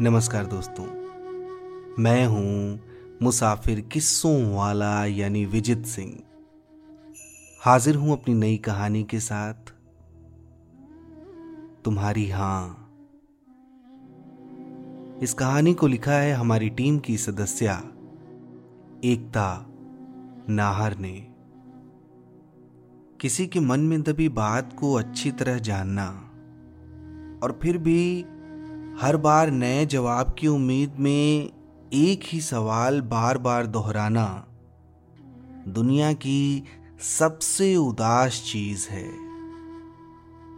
नमस्कार दोस्तों। मैं हूँ मुसाफिर किस्सों वाला यानी विजित सिंह। हाजिर हूँ अपनी नई कहानी के साथ। तुम्हारी हाँ। इस कहानी को लिखा है हमारी टीम की सदस्या, एकता नाहर ने। किसी के मन में दबी बात को अच्छी तरह जानना और फिर भी हर बार नए जवाब की उम्मीद में एक ही सवाल बार बार दोहराना दुनिया की सबसे उदास चीज़ है।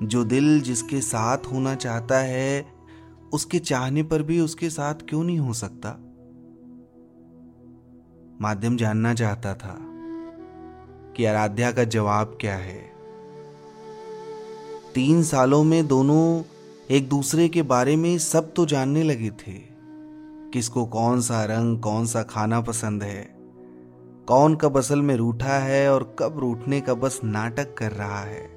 जो दिल जिसके साथ होना चाहता है, उसके चाहने पर भी उसके साथ क्यों नहीं हो सकता? माध्यम जानना चाहता था कि आराध्या का जवाब क्या है। तीन सालों में दोनों एक दूसरे के बारे में सब तो जानने लगे थे। किसको कौन सा रंग, कौन सा खाना पसंद है? कौन कब असल में रूठा है और कब रूठने का बस नाटक कर रहा है?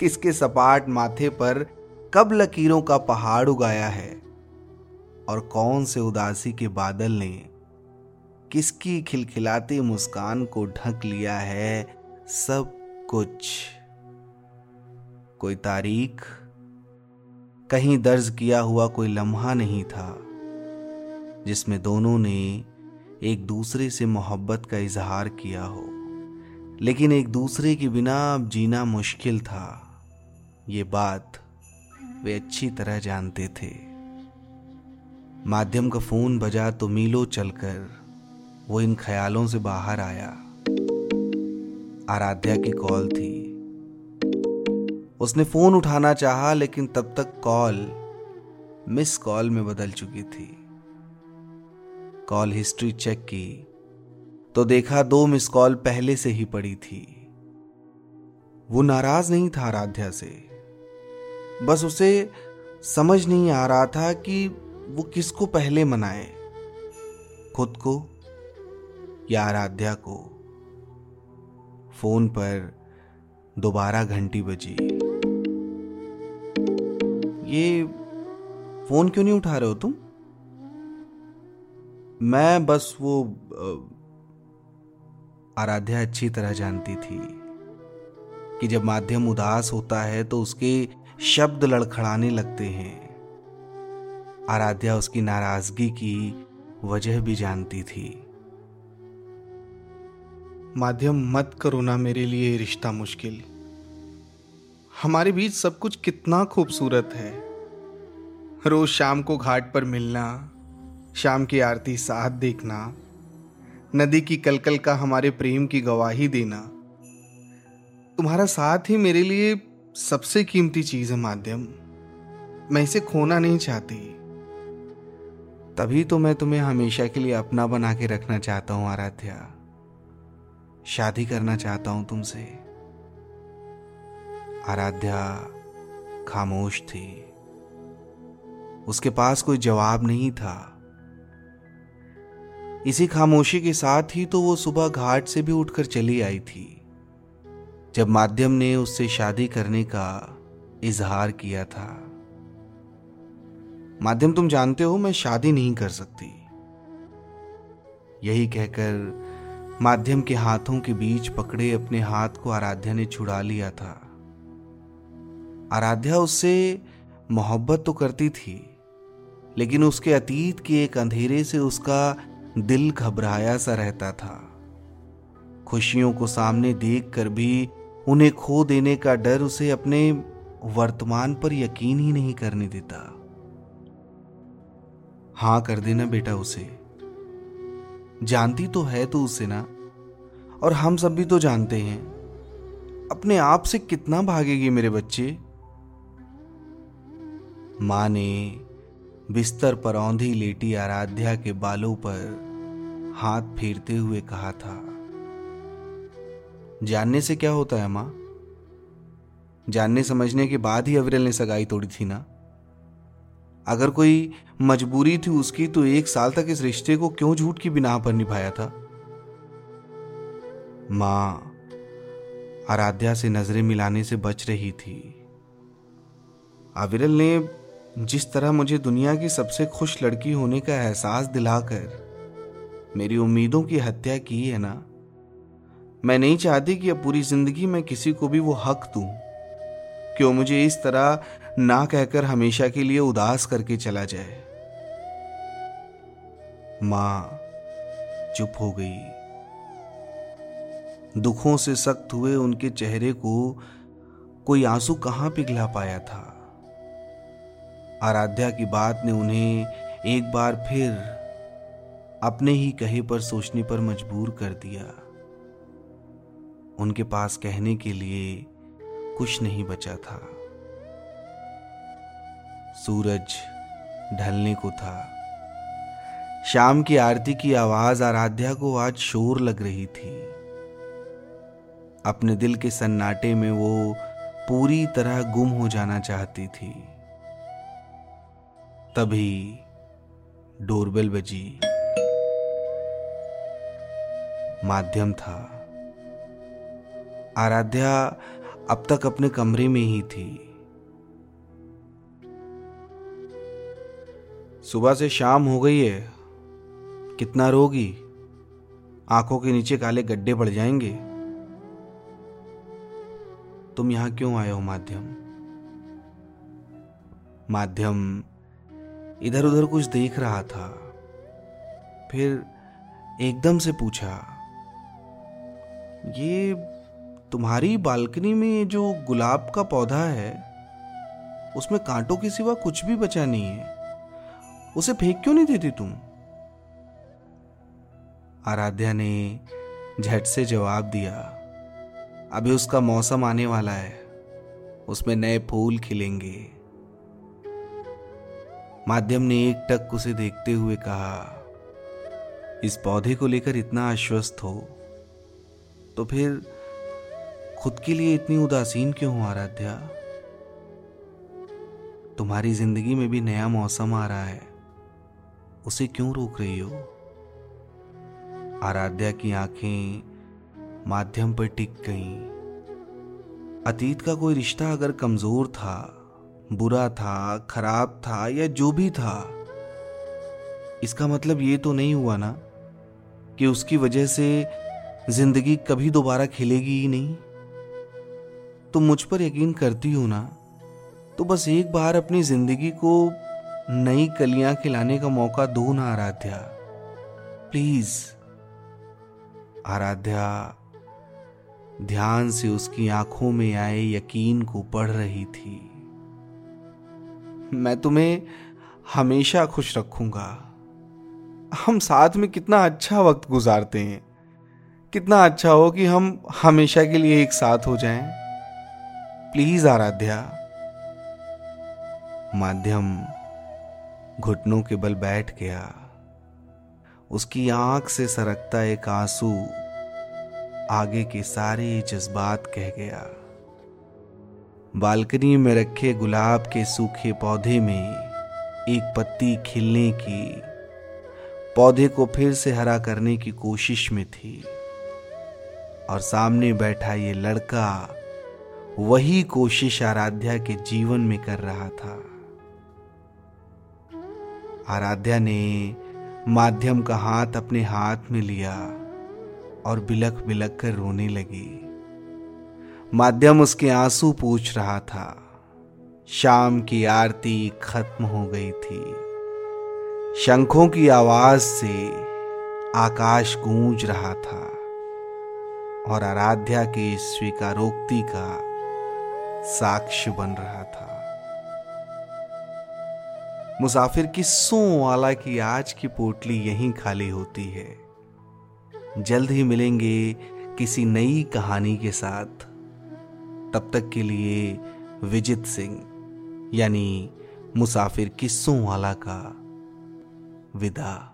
किसके सपाट माथे पर कब लकीरों का पहाड़ उगाया है? और कौन से उदासी के बादल ने किसकी खिलखिलाती मुस्कान को ढक लिया है सब कुछ? कोई तारीख? कहीं दर्ज किया हुआ कोई लम्हा नहीं था, जिसमें दोनों ने एक दूसरे से मोहब्बत का इजहार किया हो। लेकिन एक दूसरे के बिना अब जीना मुश्किल था। ये बात वे अच्छी तरह जानते थे। माध्यम का फ़ोन बजा तो मीलो चलकर वो इन ख्यालों से बाहर आया। आराध्या की कॉल थी। उसने फ़ोन उठाना चाहा, लेकिन तब तक कॉल, मिस कॉल में बदल चुकी थी। कॉल हिस्ट्री चेक की तो देखा दो मिस कॉल पहले से ही पड़ी थी। वो नाराज़ नहीं था आराध्या से। बस उसे समझ नहीं आ रहा था कि वो किसको पहले मनाए, खुद को या आराध्या को। फ़ोन पर दोबारा घंटी बजी। ये फ़ोन क्यों नहीं उठा रहे हो तुम? मैं बस वो आराध्या अच्छी तरह जानती थी कि जब माध्यम उदास होता है तो उसके शब्द लड़खड़ाने लगते हैं। आराध्या उसकी नाराज़गी की वजह भी जानती थी। माध्यम मत करो ना मेरे लिए रिश्ता मुश्किल। हमारे बीच सब कुछ कितना खूबसूरत है। रोज शाम को घाट पर मिलना, शाम की आरती साथ देखना, नदी की कलकल का हमारे प्रेम की गवाही देना। तुम्हारा साथ ही मेरे लिए सबसे कीमती चीज़ है माध्यम। मैं इसे खोना नहीं चाहती। तभी तो मैं तुम्हें हमेशा के लिए अपना बना के रखना चाहता हूँ, आराध्या। शादी करना चाहता हूँ तुमसे। आराध्या खामोश थी। उसके पास कोई जवाब नहीं था। इसी खामोशी के साथ ही तो वो सुबह घाट से भी उठकर चली आई थी, जब माध्यम ने उससे शादी करने का इजहार किया था। माध्यम, तुम जानते हो, मैं शादी नहीं कर सकती। यही कहकर माध्यम के हाथों के बीच पकड़े अपने हाथ को आराध्या ने छुड़ा लिया था। आराध्या उससे मोहब्बत तो करती थी, लेकिन उसके अतीत के एक अंधेरे से उसका दिल घबराया सा रहता था। खुशियों को सामने देखकर भी उन्हें खो देने का डर उसे अपने वर्तमान पर यकीन ही नहीं करने देता। हाँ, कर देना बेटा उसे। जानती तो है तू उसे ना? और हम सब भी तो जानते हैं। अपने आप से कितना भागेगी मेरे बच्चे? माँ ने बिस्तर पर औंधी लेटी आराध्या के बालों पर हाथ फेरते हुए कहा था, जानने से क्या होता है माँ? जानने समझने के बाद ही अविरल ने सगाई तोड़ी थी ना? अगर कोई मजबूरी थी उसकी तो एक साल तक इस रिश्ते को क्यों झूठ की बिना पर निभाया था? माँ आराध्या से नज़रें मिलाने से बच रही थी। अविरल ने जिस तरह मुझे दुनिया की सबसे खुश लड़की होने का एहसास दिलाकर मेरी उम्मीदों की हत्या की है ना, मैं नहीं चाहती कि अब पूरी ज़िंदगी में किसी को भी वो हक दूँ। कि वो मुझे इस तरह ना कहकर हमेशा के लिए उदास करके चला जाए। माँ चुप हो गई। दुखों से सख्त हुए उनके चेहरे को कोई आँसू कहाँ पिघला पाया था? आराध्या की बात ने उन्हें एक बार फिर अपने ही कहे पर सोचने पर मजबूर कर दिया। उनके पास कहने के लिए कुछ नहीं बचा था। सूरज ढलने को था। शाम की आरती की आवाज़ आराध्या को आज शोर लग रही थी। अपने दिल के सन्नाटे में वो पूरी तरह गुम हो जाना चाहती थी। तभी डोरबेल बजी। माध्यम था। आराध्या अब तक अपने कमरे में ही थी। सुबह से शाम हो गई है। कितना रोगी? आँखों के नीचे काले गड्ढे पड़ जाएँगे। तुम यहाँ क्यों आए हो, माध्यम? माध्यम इधर उधर कुछ देख रहा था। फिर एकदम से पूछा, ये तुम्हारी बालकनी में जो गुलाब का पौधा है, उसमें कांटों के सिवा कुछ भी बचा नहीं है। उसे फेंक क्यों नहीं देती तुम? आराध्या ने झट से जवाब दिया, अभी उसका मौसम आने वाला है। उसमें नए फूल खिलेंगे। माध्यम ने एक टक उसे देखते हुए कहा, इस पौधे को लेकर इतना आश्वस्त हो तो फिर खुद के लिए इतनी उदासीन क्यों हो आराध्या तुम्हारी ज़िंदगी में भी नया मौसम आ रहा है, उसे क्यों रोक रही हो आराध्या की आँखें माध्यम पर टिक गईं। अतीत का कोई रिश्ता अगर कमज़ोर था बुरा था, खराब था या जो भी था। इसका मतलब ये तो नहीं हुआ ना कि उसकी वजह से ज़िंदगी कभी दोबारा खिलेगी ही नहीं। तुम मुझ पर यकीन करती हो ना तो बस एक बार अपनी ज़िंदगी को नई कलियाँ खिलाने का मौका दो ना, आराध्या। प्लीज़, आराध्या, ध्यान से उसकी आँखों में आए यकीन को पढ़ रही थी। मैं तुम्हें हमेशा खुश रखूँगा। हम साथ में कितना अच्छा वक्त गुजारते हैं। कितना अच्छा हो कि हम हमेशा के लिए एक साथ हो जाएँ। प्लीज़ आराध्या, माध्यम घुटनों के बल बैठ गया। उसकी आँख से सरकता एक आँसू आगे के सारे जज्बात कह गया। बालकनी में रखे गुलाब के सूखे पौधे में एक पत्ती खिलने की, पौधे को फिर से हरा करने की कोशिश में थी। और सामने बैठा ये लड़का वही कोशिश आराध्या के जीवन में कर रहा था। आराध्या ने माध्यम का हाथ अपने हाथ में लिया और बिलख बिलख कर रोने लगी। माध्यम उसके आँसू पूछ रहा था। शाम की आरती खत्म हो गई थी। शंखों की आवाज़ से आकाश गूंज रहा था और आराध्या के स्वीकारोक्ति का साक्ष्य बन रहा था। मुसाफिर किस्सों वाला की आज की पोटली यहीं खाली होती है। जल्द ही मिलेंगे किसी नई कहानी के साथ। तब तक के लिए विजित सिंह यानी मुसाफिर किस्सों वाला का विदा।